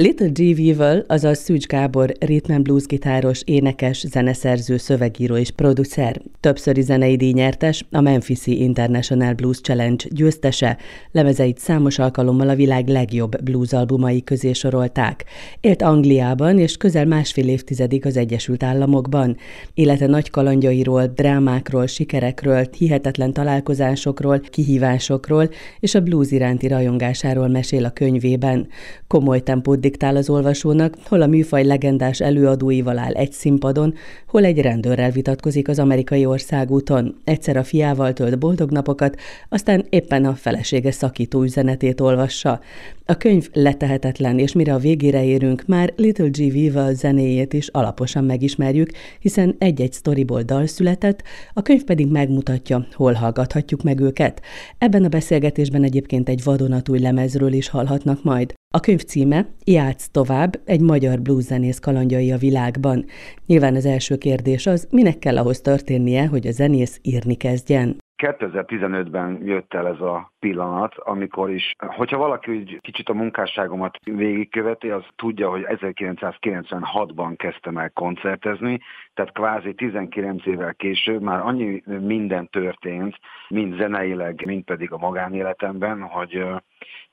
Little G. Weevil, azaz Szűcs Gábor, rhythm blues gitáros, énekes, zeneszerző, szövegíró és producer, többszöri zenei díjnyertes, a Memphisi International Blues Challenge győztese, lemezeit számos alkalommal a világ legjobb blues albumai közé sorolták. Élt Angliában és közel másfél évtizedig az Egyesült Államokban. Élete nagy kalandjairól, drámákról, sikerekről, hihetetlen találkozásokról, kihívásokról és a blues iránti rajongásáról mesél a könyvében. Komoly tempót diktál az olvasónak, hol a műfaj legendás előadóival áll egy színpadon, hol egy rendőrrel vitatkozik az amerikai országúton. Egyszer a fiával tölt boldog napokat, aztán éppen a felesége szakító üzenetét olvassa. A könyv letehetetlen, és mire a végére érünk, már Little G. Viva zenéjét is alaposan megismerjük, hiszen egy-egy sztoriból dal született, a könyv pedig megmutatja, hol hallgathatjuk meg őket. Ebben a beszélgetésben egyébként egy vadonatúj lemezről is hallhatnak majd. A könyv címe Játsz tovább, egy magyar blueszenész kalandjai a világban. Nyilván az első kérdés az, minek kell ahhoz történnie, hogy a zenész írni kezdjen. 2015-ben jött el ez a pillanat, amikor is, hogyha valaki úgy kicsit a munkásságomat végigköveti, az tudja, hogy 1996-ban kezdtem el koncertezni, tehát kvázi 19 évvel később már annyi minden történt, mind zeneileg, mind pedig a magánéletemben, hogy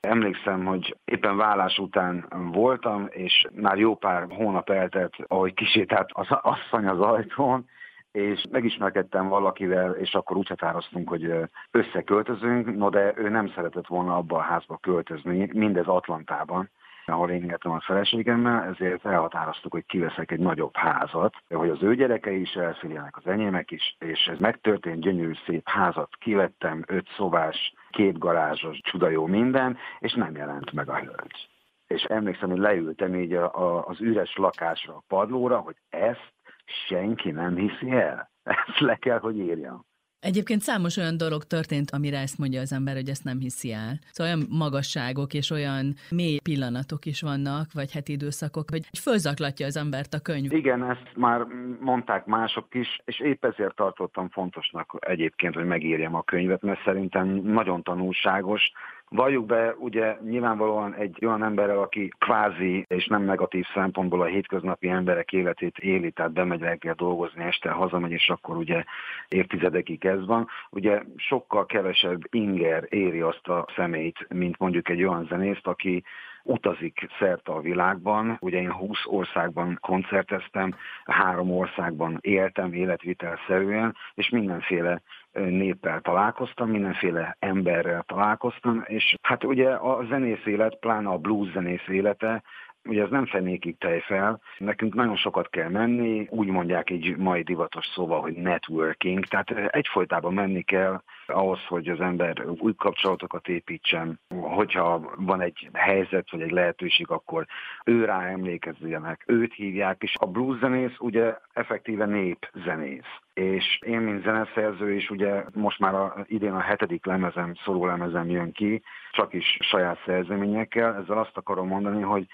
Emlékszem, hogy éppen vállás után voltam, és már jó pár hónap eltelt, ahogy kisétált az asszony az ajtón, és megismerkedtem valakivel, és akkor úgy határoztunk, hogy összeköltözünk, no de ő nem szeretett volna abba a házba költözni, mindez Atlantában ahol én éltem a feleségemmel, ezért elhatároztuk, hogy kiveszek egy nagyobb házat, hogy az ő gyerekei is elszüljenek, az enyémek is, és ez megtörtént, gyönyörű szép házat kivettem, öt szobás, két garázsos, csuda jó minden, és nem jelent meg a hölgy. És emlékszem, hogy leültem így a, a, az üres lakásra, a padlóra, hogy ezt senki nem hiszi el. Ezt le kell, hogy írjam. Egyébként számos olyan dolog történt, amire ezt mondja az ember, hogy ezt nem hiszi el. Szóval olyan magasságok és olyan mély pillanatok is vannak, vagy heti időszakok, hogy fölzaklatja az embert a könyv. Igen, ezt már mondták mások is, és épp ezért tartottam fontosnak egyébként, hogy megírjam a könyvet, mert szerintem nagyon tanulságos, Valljuk be, ugye nyilvánvalóan egy olyan emberrel, aki kvázi és nem negatív szempontból a hétköznapi emberek életét éli, tehát bemegy reggel dolgozni, este hazamegy, és akkor ugye évtizedekig ez van. Ugye sokkal kevesebb inger éri azt a személyt, mint mondjuk egy olyan zenészt, aki utazik szerte a világban. Ugye én 20 országban koncerteztem, három országban éltem életvitelszerűen, és mindenféle néppel találkoztam, mindenféle emberrel találkoztam, és hát ugye a zenész élet, pláne a blues zenész élete, Ugye ez nem fenékig tej fel, nekünk nagyon sokat kell menni, úgy mondják egy mai divatos szóval, hogy networking, tehát egyfolytában menni kell ahhoz, hogy az ember új kapcsolatokat építsen, hogyha van egy helyzet vagy egy lehetőség, akkor ő rá emlékezzenek, őt hívják, és a blues zenész ugye effektíve népzenész. És én, mint zeneszerző is, ugye most már a, idén a hetedik lemezem, szóló lemezem jön ki, csak is saját szerzeményekkel. Ezzel azt akarom mondani, hogy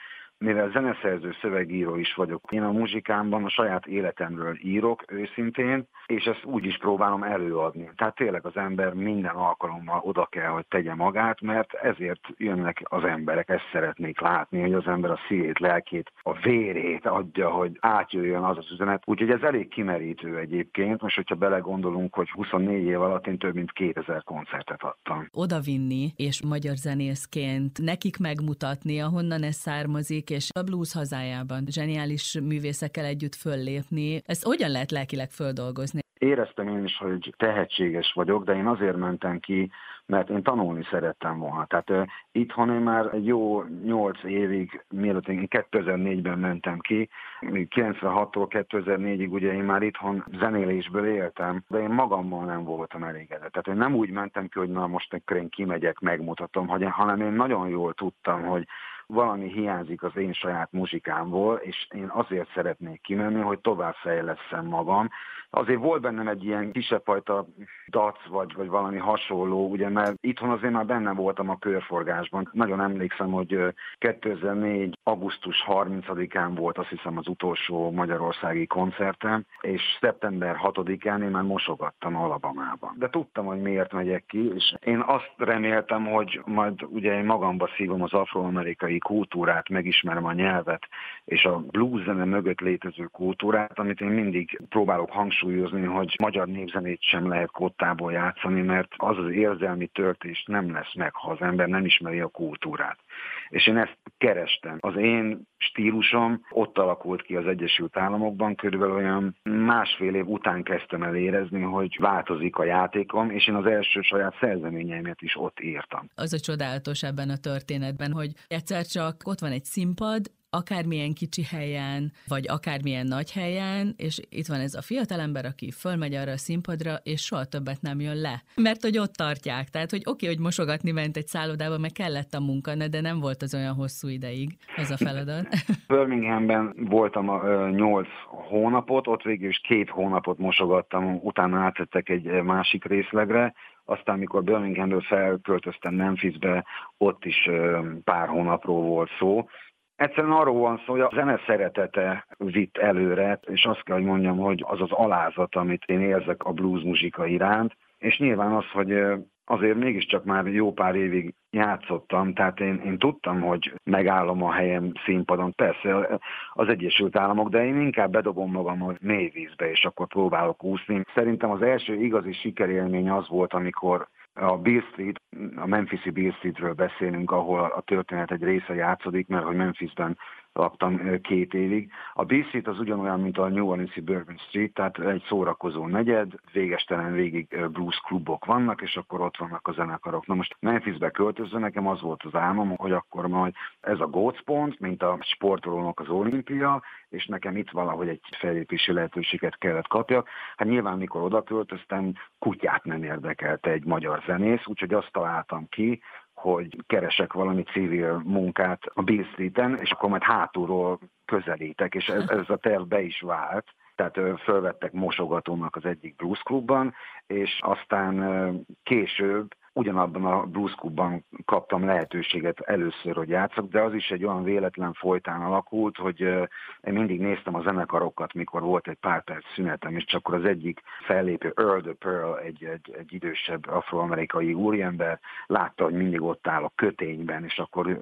mivel zeneszerző szövegíró is vagyok, én a muzsikámban a saját életemről írok őszintén, és ezt úgy is próbálom előadni. Tehát tényleg az ember minden alkalommal oda kell, hogy tegye magát, mert ezért jönnek az emberek, ezt szeretnék látni, hogy az ember a szívét, lelkét, a vérét adja, hogy átjöjjön az az üzenet. Úgyhogy ez elég kimerítő egyébként, most hogyha belegondolunk, hogy 24 év alatt én több mint 2000 koncertet adtam. Odavinni, és magyar zenészként nekik megmutatni, ahonnan ez származik, és a blues hazájában zseniális művészekkel együtt föllépni. Ezt hogyan lehet lelkileg földolgozni? Éreztem én is, hogy tehetséges vagyok, de én azért mentem ki, mert én tanulni szerettem volna. Tehát uh, itthon én már jó nyolc évig, mielőtt én 2004-ben mentem ki, 96-tól 2004-ig ugye én már itthon zenélésből éltem, de én magammal nem voltam elégedett. Tehát én nem úgy mentem ki, hogy na most akkor én kimegyek, megmutatom, hanem én nagyon jól tudtam, hogy valami hiányzik az én saját muzsikámból, és én azért szeretnék kimenni, hogy tovább fejleszem magam. Azért volt bennem egy ilyen kisebb fajta dac, vagy, vagy valami hasonló, ugye, mert itthon azért már benne voltam a körforgásban. Nagyon emlékszem, hogy 2004. augusztus 30-án volt azt hiszem az utolsó magyarországi koncertem, és szeptember 6-án én már mosogattam Alabamában. De tudtam, hogy miért megyek ki, és én azt reméltem, hogy majd ugye én magamba szívom az afroamerikai kultúrát, megismerem a nyelvet, és a blues zene mögött létező kultúrát, amit én mindig próbálok hangsúlyozni, hogy magyar népzenét sem lehet kottából játszani, mert az az érzelmi töltés nem lesz meg, ha az ember nem ismeri a kultúrát. És én ezt kerestem. Az én stílusom ott alakult ki az Egyesült Államokban, körülbelül olyan másfél év után kezdtem el érezni, hogy változik a játékom, és én az első saját szerzeményeimet is ott írtam. Az a csodálatos ebben a történetben, hogy egyszer csak ott van egy színpad, akármilyen kicsi helyen, vagy akármilyen nagy helyen, és itt van ez a fiatalember, aki fölmegy arra a színpadra, és soha többet nem jön le. Mert hogy ott tartják. Tehát, hogy oké, okay, hogy mosogatni ment egy szállodába, meg kellett a munka, de nem volt az olyan hosszú ideig az a feladat. Birminghamben voltam a, nyolc hónapot, ott végül is két hónapot mosogattam, utána átvettek egy másik részlegre, aztán, mikor Birminghamről felköltöztem Memphisbe, ott is pár hónapról volt szó, Egyszerűen arról van szó, hogy a zene szeretete vitt előre, és azt kell, hogy mondjam, hogy az az alázat, amit én érzek a blues muzsika iránt, és nyilván az, hogy azért mégiscsak már jó pár évig játszottam, tehát én, én tudtam, hogy megállom a helyem színpadon. Persze az Egyesült Államok, de én inkább bedobom magam a mély vízbe, és akkor próbálok úszni. Szerintem az első igazi sikerélmény az volt, amikor a Bill Street, a Memphisi Bill Streetről beszélünk, ahol a történet egy része játszódik, mert hogy Memphisben laktam két évig. A B Street az ugyanolyan, mint a New Orleans Bourbon Street, tehát egy szórakozó negyed, végestelen végig blues klubok vannak, és akkor ott vannak a zenekarok. Na most Memphisbe költözve nekem az volt az álmom, hogy akkor majd ez a gócpont, mint a sportolónak az olimpia, és nekem itt valahogy egy felépési lehetőséget kellett kapjak. Hát nyilván, mikor oda költöztem, kutyát nem érdekelte egy magyar zenész, úgyhogy azt találtam ki, hogy keresek valami civil munkát a Bill Street-en, és akkor majd hátulról közelítek, és ez, ez a terv be is vált. Tehát fölvettek mosogatónak az egyik blues klubban, és aztán később ugyanabban a Blues Clubban kaptam lehetőséget először, hogy játszok, de az is egy olyan véletlen folytán alakult, hogy én mindig néztem a zenekarokat, mikor volt egy pár perc szünetem, és csak akkor az egyik fellépő Earl the Pearl, egy, egy, egy idősebb afroamerikai úriember, látta, hogy mindig ott áll a kötényben, és akkor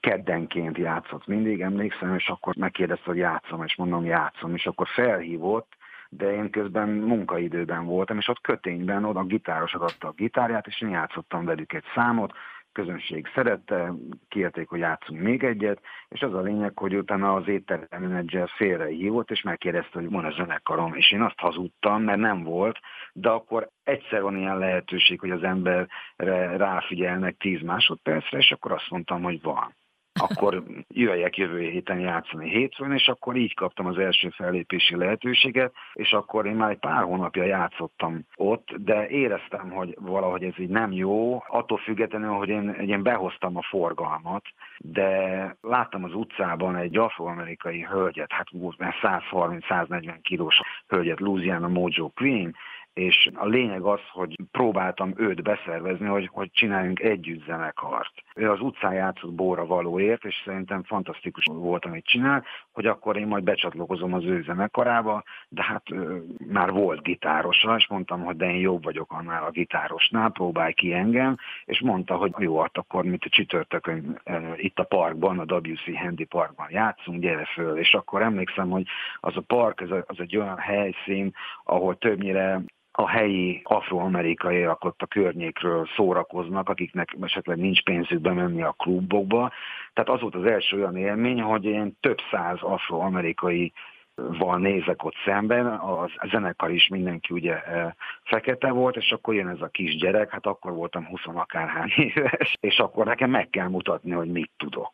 keddenként játszott mindig, emlékszem, és akkor megkérdezte, hogy játszom, és mondom, játszom, és akkor felhívott, de én közben munkaidőben voltam, és ott kötényben oda a gitárosod adta a gitárját, és én játszottam velük egy számot, közönség szerette, kérték, hogy játszunk még egyet, és az a lényeg, hogy utána az étterem menedzser félre hívott, és megkérdezte, hogy van a zenekarom, és én azt hazudtam, mert nem volt, de akkor egyszer van ilyen lehetőség, hogy az emberre ráfigyelnek 10 másodpercre, és akkor azt mondtam, hogy van akkor jöjjek jövő héten játszani hétfőn, és akkor így kaptam az első fellépési lehetőséget, és akkor én már egy pár hónapja játszottam ott, de éreztem, hogy valahogy ez így nem jó, attól függetlenül, hogy én, én behoztam a forgalmat, de láttam az utcában egy afroamerikai hölgyet, hát 130-140 kilós hölgyet, Louisiana Mojo Queen, és a lényeg az, hogy próbáltam őt beszervezni, hogy, hogy csináljunk együtt zenekart. Ő az utcán játszott Bóra valóért, és szerintem fantasztikus volt, amit csinál, hogy akkor én majd becsatlakozom az ő zenekarába, de hát ő, már volt gitárosa, és mondtam, hogy de én jobb vagyok annál a gitárosnál, próbálj ki engem, és mondta, hogy jó, hát akkor mit a csütörtökön itt a parkban, a WC Handy Parkban játszunk, gyere föl, és akkor emlékszem, hogy az a park, az, a, az egy olyan helyszín, ahol többnyire a helyi afroamerikaiak ott a környékről szórakoznak, akiknek esetleg nincs pénzük bemenni a klubokba. Tehát az volt az első olyan élmény, hogy én több száz afroamerikai van nézek ott szemben, a zenekar is mindenki ugye e, fekete volt, és akkor jön ez a kis gyerek, hát akkor voltam 20 akárhány éves, és akkor nekem meg kell mutatni, hogy mit tudok.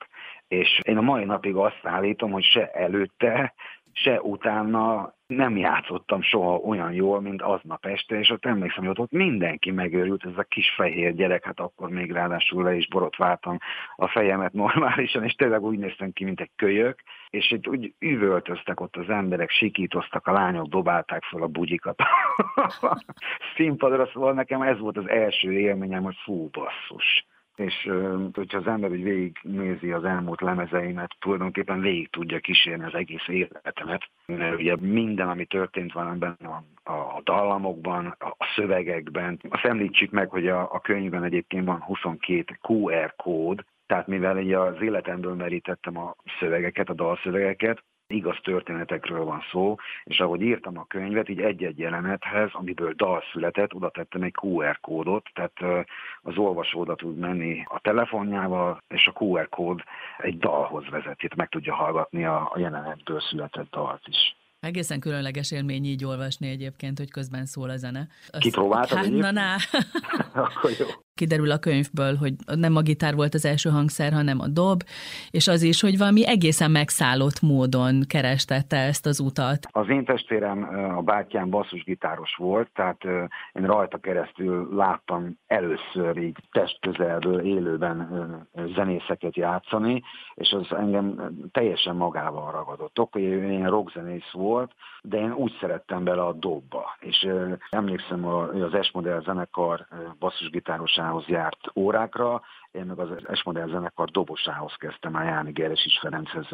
És én a mai napig azt állítom, hogy se előtte, se utána nem játszottam soha olyan jól, mint aznap este, és ott emlékszem, hogy ott, mindenki megőrült, ez a kis fehér gyerek, hát akkor még ráadásul le is borotváltam a fejemet normálisan, és tényleg úgy néztem ki, mint egy kölyök, és itt úgy üvöltöztek ott az emberek, sikítoztak, a lányok dobálták fel a bugyikat. Színpadra, szóval nekem ez volt az első élményem, hogy fú, basszus és hogyha az ember úgy végignézi az elmúlt lemezeimet, tulajdonképpen végig tudja kísérni az egész életemet. Mert ugye minden, ami történt benne a, a dallamokban, a szövegekben. Azt említsük meg, hogy a, a könyvben egyébként van 22 QR kód, Tehát mivel így az életemből merítettem a szövegeket, a dalszövegeket, igaz történetekről van szó, és ahogy írtam a könyvet, így egy-egy jelenethez, amiből dal született, oda tettem egy QR kódot, tehát az olvasó oda tud menni a telefonjával, és a QR kód egy dalhoz vezet, itt meg tudja hallgatni a, a jelenetből született dalt is. Egészen különleges élmény így olvasni egyébként, hogy közben szól a zene. Kipróbáltad Hát, na, na. Akkor jó kiderül a könyvből, hogy nem a gitár volt az első hangszer, hanem a dob, és az is, hogy valami egészen megszállott módon kerestette ezt az utat. Az én testvérem, a bátyám basszusgitáros volt, tehát én rajta keresztül láttam először így testközelből élőben zenészeket játszani, és az engem teljesen magával ragadott. Oké, ilyen rockzenész volt, de én úgy szerettem bele a dobba. És emlékszem, az S-modell zenekar basszusgitárosához járt órákra, én meg az Esmodel zenekar dobosához kezdtem a Jáni Geres is Ferenchez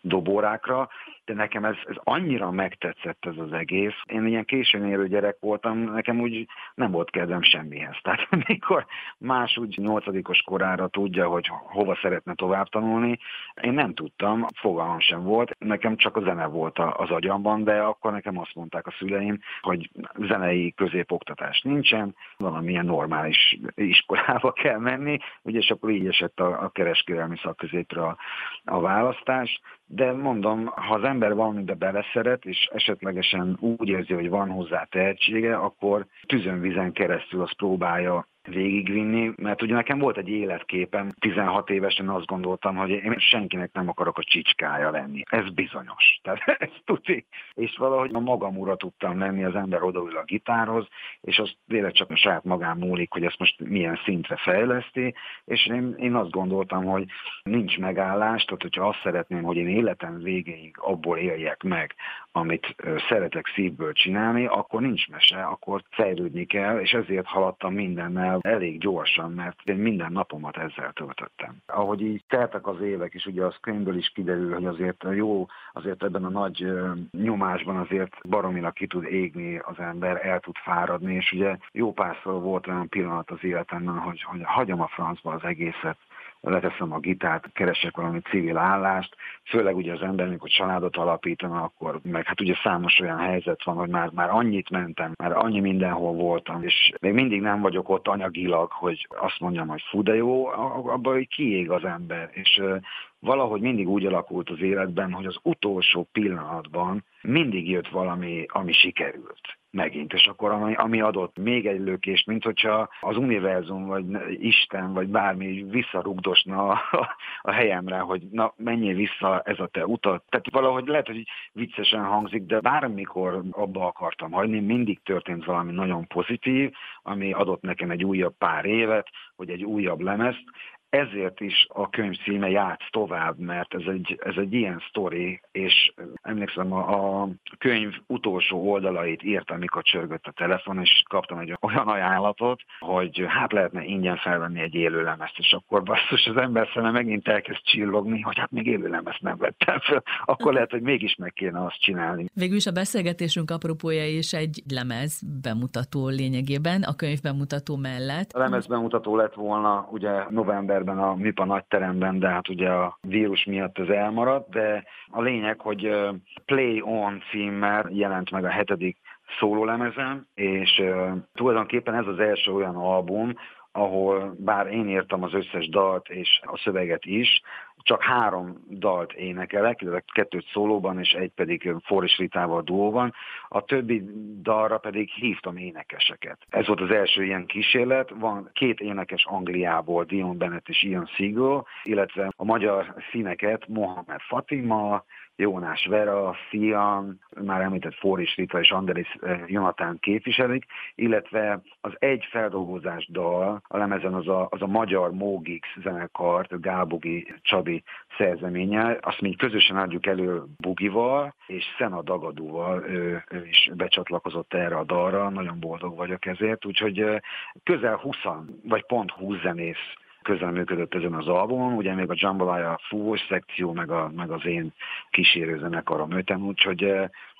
dobórákra, de nekem ez, ez annyira megtetszett ez az egész. Én ilyen későn élő gyerek voltam, nekem úgy nem volt kedvem semmihez. Tehát amikor más úgy nyolcadikos korára tudja, hogy hova szeretne tovább tanulni, én nem tudtam, fogalmam sem volt. Nekem csak a zene volt az agyamban, de akkor nekem azt mondták a szüleim, hogy zenei középoktatás nincsen, valamilyen normális iskolába kell menni. Ugye és akkor így esett a, a kereskedelmi szakközépre a, a választás. De mondom, ha az ember valamibe beleszeret, és esetlegesen úgy érzi, hogy van hozzá tehetsége, akkor tüzönvizen keresztül azt próbálja végigvinni, mert ugye nekem volt egy életképem, 16 évesen azt gondoltam, hogy én senkinek nem akarok a csicskája lenni. Ez bizonyos. Tehát ez tuti. És valahogy a magam ura tudtam lenni, az ember odaül a gitárhoz, és az tényleg csak a saját magám múlik, hogy ezt most milyen szintre fejleszti, és én, én azt gondoltam, hogy nincs megállás, tehát hogyha azt szeretném, hogy én életem végéig abból éljek meg, amit szeretek szívből csinálni, akkor nincs mese, akkor fejlődni kell, és ezért haladtam mindennel elég gyorsan, mert én minden napomat ezzel töltöttem. Ahogy így teltek az évek, és ugye az könyvből is kiderül, hogy azért jó, azért ebben a nagy nyomásban azért baromilag ki tud égni az ember, el tud fáradni, és ugye jó párszor volt olyan pillanat az életemben, hogy, hogy hagyom a francba az egészet, leteszem a gitárt, keresek valami civil állást, főleg ugye az ember, amikor családot alapítana, akkor meg hát ugye számos olyan helyzet van, hogy már, már annyit mentem, már annyi mindenhol voltam, és még mindig nem vagyok ott anyagilag, hogy azt mondjam, hogy fú, de jó, abban hogy kiég az ember, és valahogy mindig úgy alakult az életben, hogy az utolsó pillanatban mindig jött valami, ami sikerült megint, és akkor ami, ami adott még egy lökést, mint hogyha az univerzum, vagy Isten, vagy bármi visszarugdosna a, a helyemre, hogy na, menjél vissza ez a te utat. Tehát valahogy lehet, hogy viccesen hangzik, de bármikor abba akartam hagyni, mindig történt valami nagyon pozitív, ami adott nekem egy újabb pár évet, vagy egy újabb lemezt, ezért is a könyv címe Játsz tovább, mert ez egy, ez egy ilyen sztori, és emlékszem, a, a könyv utolsó oldalait írtam, amikor csörgött a telefon, és kaptam egy olyan ajánlatot, hogy hát lehetne ingyen felvenni egy élő lemezt, és akkor basszus, az ember szeme megint elkezd csillogni, hogy hát még élő lemezt nem vettem fel, akkor lehet, hogy mégis meg kéne azt csinálni. Végül is a beszélgetésünk apropója is egy lemez bemutató lényegében, a könyv bemutató mellett. A lemez bemutató lett volna ugye november novemberben a MIPA nagyteremben, de hát ugye a vírus miatt ez elmaradt, de a lényeg, hogy Play On címmel jelent meg a hetedik szólólemezem, és tulajdonképpen ez az első olyan album, ahol bár én írtam az összes dalt és a szöveget is, csak három dalt énekelek, illetve kettőt szólóban, és egy pedig Forris Ritával duóban. A többi dalra pedig hívtam énekeseket. Ez volt az első ilyen kísérlet. Van két énekes Angliából, Dion Bennett és Ian Siegel, illetve a magyar színeket Mohamed Fatima, Jónás Vera, Fian, már említett Fóris Rita és Andris eh, Jonatán képviselik, illetve az egy feldolgozás dal, a lemezen az a, az a magyar Mogix zenekart, Gábogi Csabi szerzeménye, azt mi közösen adjuk elő Bugival, és Szena Dagadúval, ő, ő is becsatlakozott erre a dalra, nagyon boldog vagyok ezért, úgyhogy eh, közel 20, vagy pont 20 zenész közreműködött ezen az albumon, ugye még a Jambalaya fúvós szekció, meg, a, meg az én kísérő zenekarom öten, úgyhogy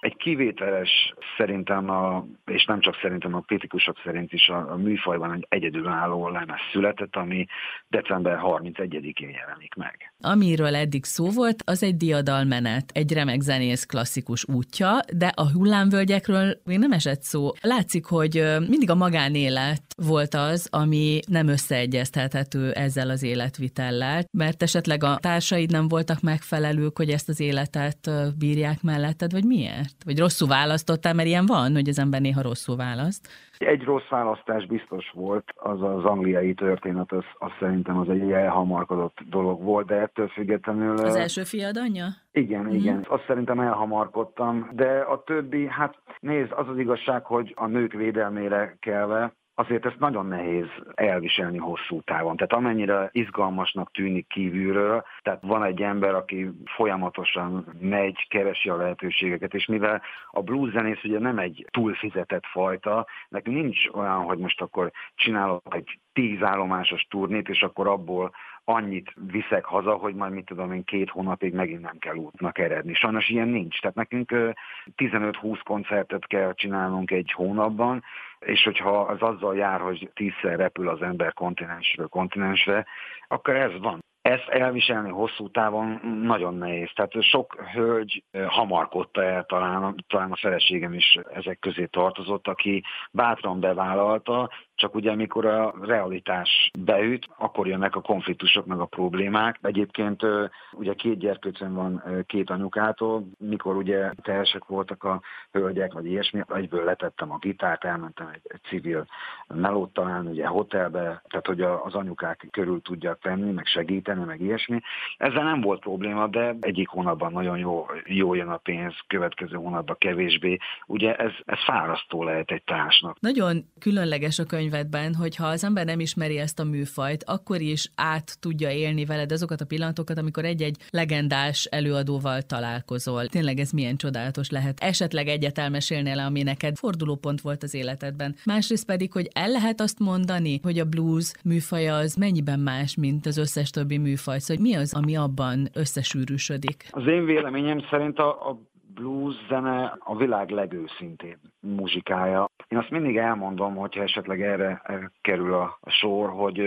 egy kivételes szerintem, a, és nem csak szerintem a kritikusok szerint is a, a műfajban egy egyedülálló lemez született, ami december 31-én jelenik meg. Amiről eddig szó volt, az egy diadalmenet, egy remek zenész klasszikus útja, de a hullámvölgyekről még nem esett szó. Látszik, hogy mindig a magánélet volt az, ami nem összeegyeztethető ezzel az életvitellel, mert esetleg a társaid nem voltak megfelelők, hogy ezt az életet bírják melletted, vagy miért? Vagy rosszul választottál, mert ilyen van, hogy az ember néha rosszul választ. Egy rossz választás biztos volt, az az angliai történet, az, az szerintem az egy elhamarkodott dolog volt, de ettől függetlenül... Az első fiad anyja? Igen, mm. igen. Azt szerintem elhamarkodtam, de a többi, hát nézd, az az igazság, hogy a nők védelmére kelve, azért ezt nagyon nehéz elviselni hosszú távon. Tehát amennyire izgalmasnak tűnik kívülről, tehát van egy ember, aki folyamatosan megy, keresi a lehetőségeket, és mivel a blues zenész ugye nem egy túlfizetett fajta, nekünk nincs olyan, hogy most akkor csinálok egy tíz állomásos turnét, és akkor abból annyit viszek haza, hogy majd mit tudom én két hónapig megint nem kell útnak eredni. Sajnos ilyen nincs. Tehát nekünk 15-20 koncertet kell csinálnunk egy hónapban, és hogyha az azzal jár, hogy tízszer repül az ember kontinensről kontinensre, akkor ez van. Ezt elviselni hosszú távon nagyon nehéz. Tehát sok hölgy hamarkodta el, talán, talán a feleségem is ezek közé tartozott, aki bátran bevállalta, csak ugye amikor a realitás beüt, akkor jönnek a konfliktusok meg a problémák. Egyébként ugye két gyerkőcön van két anyukától, mikor ugye teljesek voltak a hölgyek, vagy ilyesmi, egyből letettem a gitárt, elmentem egy, civil melót talán, ugye hotelbe, tehát hogy az anyukák körül tudják tenni, meg segíteni, meg ilyesmi. Ezzel nem volt probléma, de egyik hónapban nagyon jó, jó jön a pénz, következő hónapban kevésbé. Ugye ez, ez fárasztó lehet egy társnak. Nagyon különleges a könyv könyvedben, hogy ha az ember nem ismeri ezt a műfajt, akkor is át tudja élni veled azokat a pillanatokat, amikor egy-egy legendás előadóval találkozol. Tényleg ez milyen csodálatos lehet. Esetleg egyet elmesélnél, ami neked fordulópont volt az életedben. Másrészt pedig, hogy el lehet azt mondani, hogy a blues műfaja az mennyiben más, mint az összes többi műfaj. Szóval mi az, ami abban összesűrűsödik? Az én véleményem szerint a, a blues zene a világ legőszintébb muzsikája. Én azt mindig elmondom, hogyha esetleg erre kerül a, a sor, hogy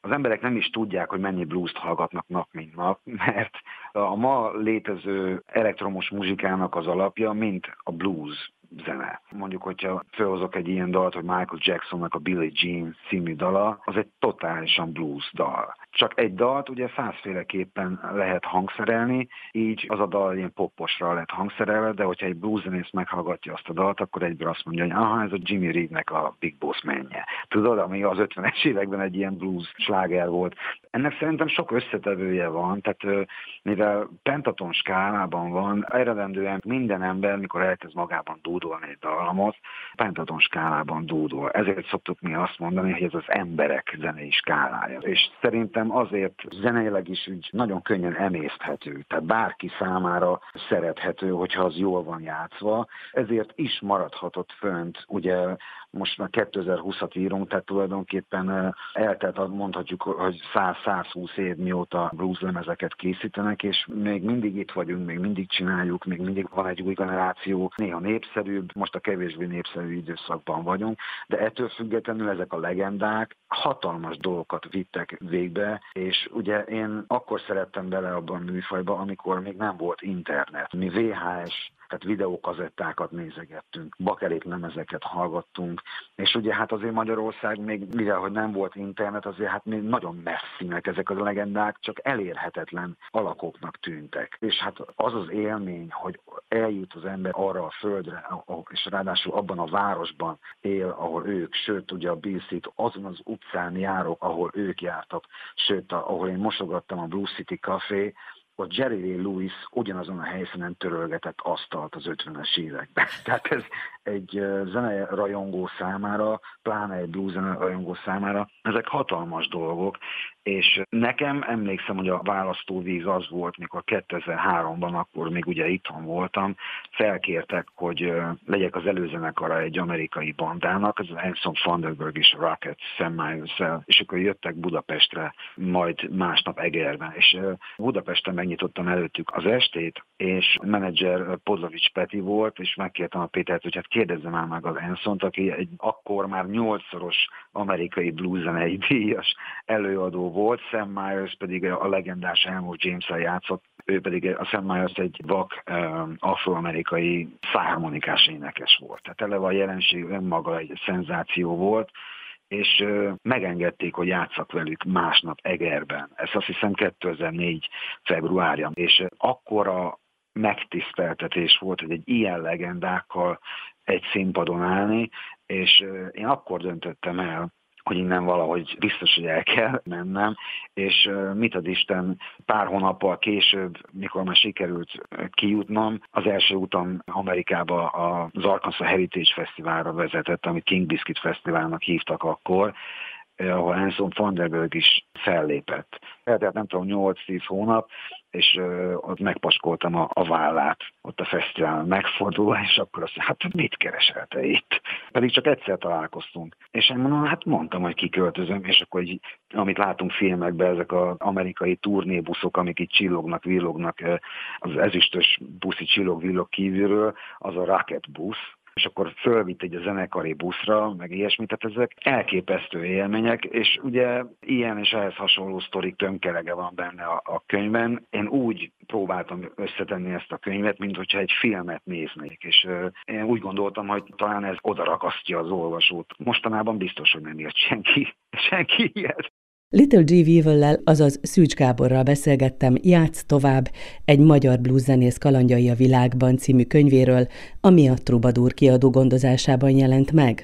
az emberek nem is tudják, hogy mennyi blues-t hallgatnak nap mint nap, mert a ma létező elektromos muzsikának az alapja, mint a blues zene. Mondjuk, hogyha felhozok egy ilyen dalt, hogy Michael Jacksonnak a Billie Jean című dala, az egy totálisan blues dal. Csak egy dalt ugye százféleképpen lehet hangszerelni, így az a dal ilyen popposra lehet hangszerelve, de hogyha egy blueszenész meghallgatja azt a dalt, akkor egyből azt mondja, hogy aha, ez a Jimmy Reednek a Big Boss menje. Tudod, ami az 50-es években egy ilyen blues sláger volt. Ennek szerintem sok összetevője van, tehát mivel pentaton skálában van, eredendően minden ember, mikor elkezd magában dúdolni egy dallamot, pentaton skálában dúdol. Ezért szoktuk mi azt mondani, hogy ez az emberek zenei skálája. És szerintem azért zeneileg is úgy nagyon könnyen emészthető, tehát bárki számára szerethető, hogyha az jól van játszva, ezért is maradhatott fönt, ugye most már 2020-at írunk, tehát tulajdonképpen eltelt, mondhatjuk, hogy 100-120 év mióta blues lemezeket készítenek, és még mindig itt vagyunk, még mindig csináljuk, még mindig van egy új generáció, néha népszerűbb, most a kevésbé népszerű időszakban vagyunk, de ettől függetlenül ezek a legendák hatalmas dolgokat vittek végbe, és ugye én akkor szerettem bele abban a műfajba, amikor még nem volt internet. Mi VHS tehát videókazettákat nézegettünk, bakerék lemezeket hallgattunk, és ugye hát azért Magyarország még, mivel hogy nem volt internet, azért hát még nagyon messzinek ezek a legendák, csak elérhetetlen alakoknak tűntek. És hát az az élmény, hogy eljut az ember arra a földre, és ráadásul abban a városban él, ahol ők, sőt ugye a BC-t azon az utcán járok, ahol ők jártak, sőt, ahol én mosogattam a Blue City Café, ott Jerry Lee Lewis ugyanazon a helyszínen törölgetett asztalt az 50-es években. Tehát ez egy zene rajongó számára, pláne egy blues zene rajongó számára, ezek hatalmas dolgok, és nekem emlékszem, hogy a választóvíz az volt, mikor 2003-ban, akkor még ugye itthon voltam, felkértek, hogy legyek az előzenekara egy amerikai bandának, az Anson Thunderberg és Rocket Sam miles és akkor jöttek Budapestre, majd másnap Egerben, és Budapesten megnyitottam előttük az estét, és menedzser Podlovics Peti volt, és megkértem a Pétert, hogy hát kérdezze már meg az Enszont, aki egy akkor már nyolcszoros amerikai blueszenei díjas előadó volt, Sam Myers pedig a legendás Elmore james játszott, ő pedig a Sam Myers egy vak um, afroamerikai szármonikás énekes volt. Tehát eleve a jelenség önmaga egy szenzáció volt, és megengedték, hogy játszak velük másnap Egerben. Ez azt hiszem 2004 februárja. És akkora megtiszteltetés volt, hogy egy ilyen legendákkal egy színpadon állni, és én akkor döntöttem el, hogy innen valahogy biztos, hogy el kell mennem, és mit ad Isten, pár hónappal később, mikor már sikerült kijutnom, az első utam Amerikába az Arkansas Heritage Fesztiválra vezetett, amit King Biscuit Fesztiválnak hívtak akkor, ahol Anson Vanderberg is fellépett. Tehát nem tudom, 8-10 hónap, és uh, ott megpaskoltam a, a vállát ott a fesztiválon megfordulva, és akkor azt hát mit keresel te itt? Pedig csak egyszer találkoztunk. És én mondom, hát mondtam, hogy kiköltözöm, és akkor így, amit látunk filmekben, ezek az amerikai turnébuszok, amik itt csillognak, villognak, az ezüstös buszi csillog-villog kívülről, az a Rocket busz, és akkor fölvitt egy a zenekari buszra, meg ilyesmit, tehát ezek elképesztő élmények, és ugye ilyen és ehhez hasonló sztorik tömkelege van benne a, a könyvben. Én úgy próbáltam összetenni ezt a könyvet, mint hogyha egy filmet néznék, és uh, én úgy gondoltam, hogy talán ez odarakasztja az olvasót. Mostanában biztos, hogy nem ért senki, senki ilyet. Little G. Weevil-lel, azaz Szűcs Gáborral beszélgettem Játsz tovább, egy magyar blueszenész kalandjai a világban című könyvéről, ami a Troubadour kiadó gondozásában jelent meg.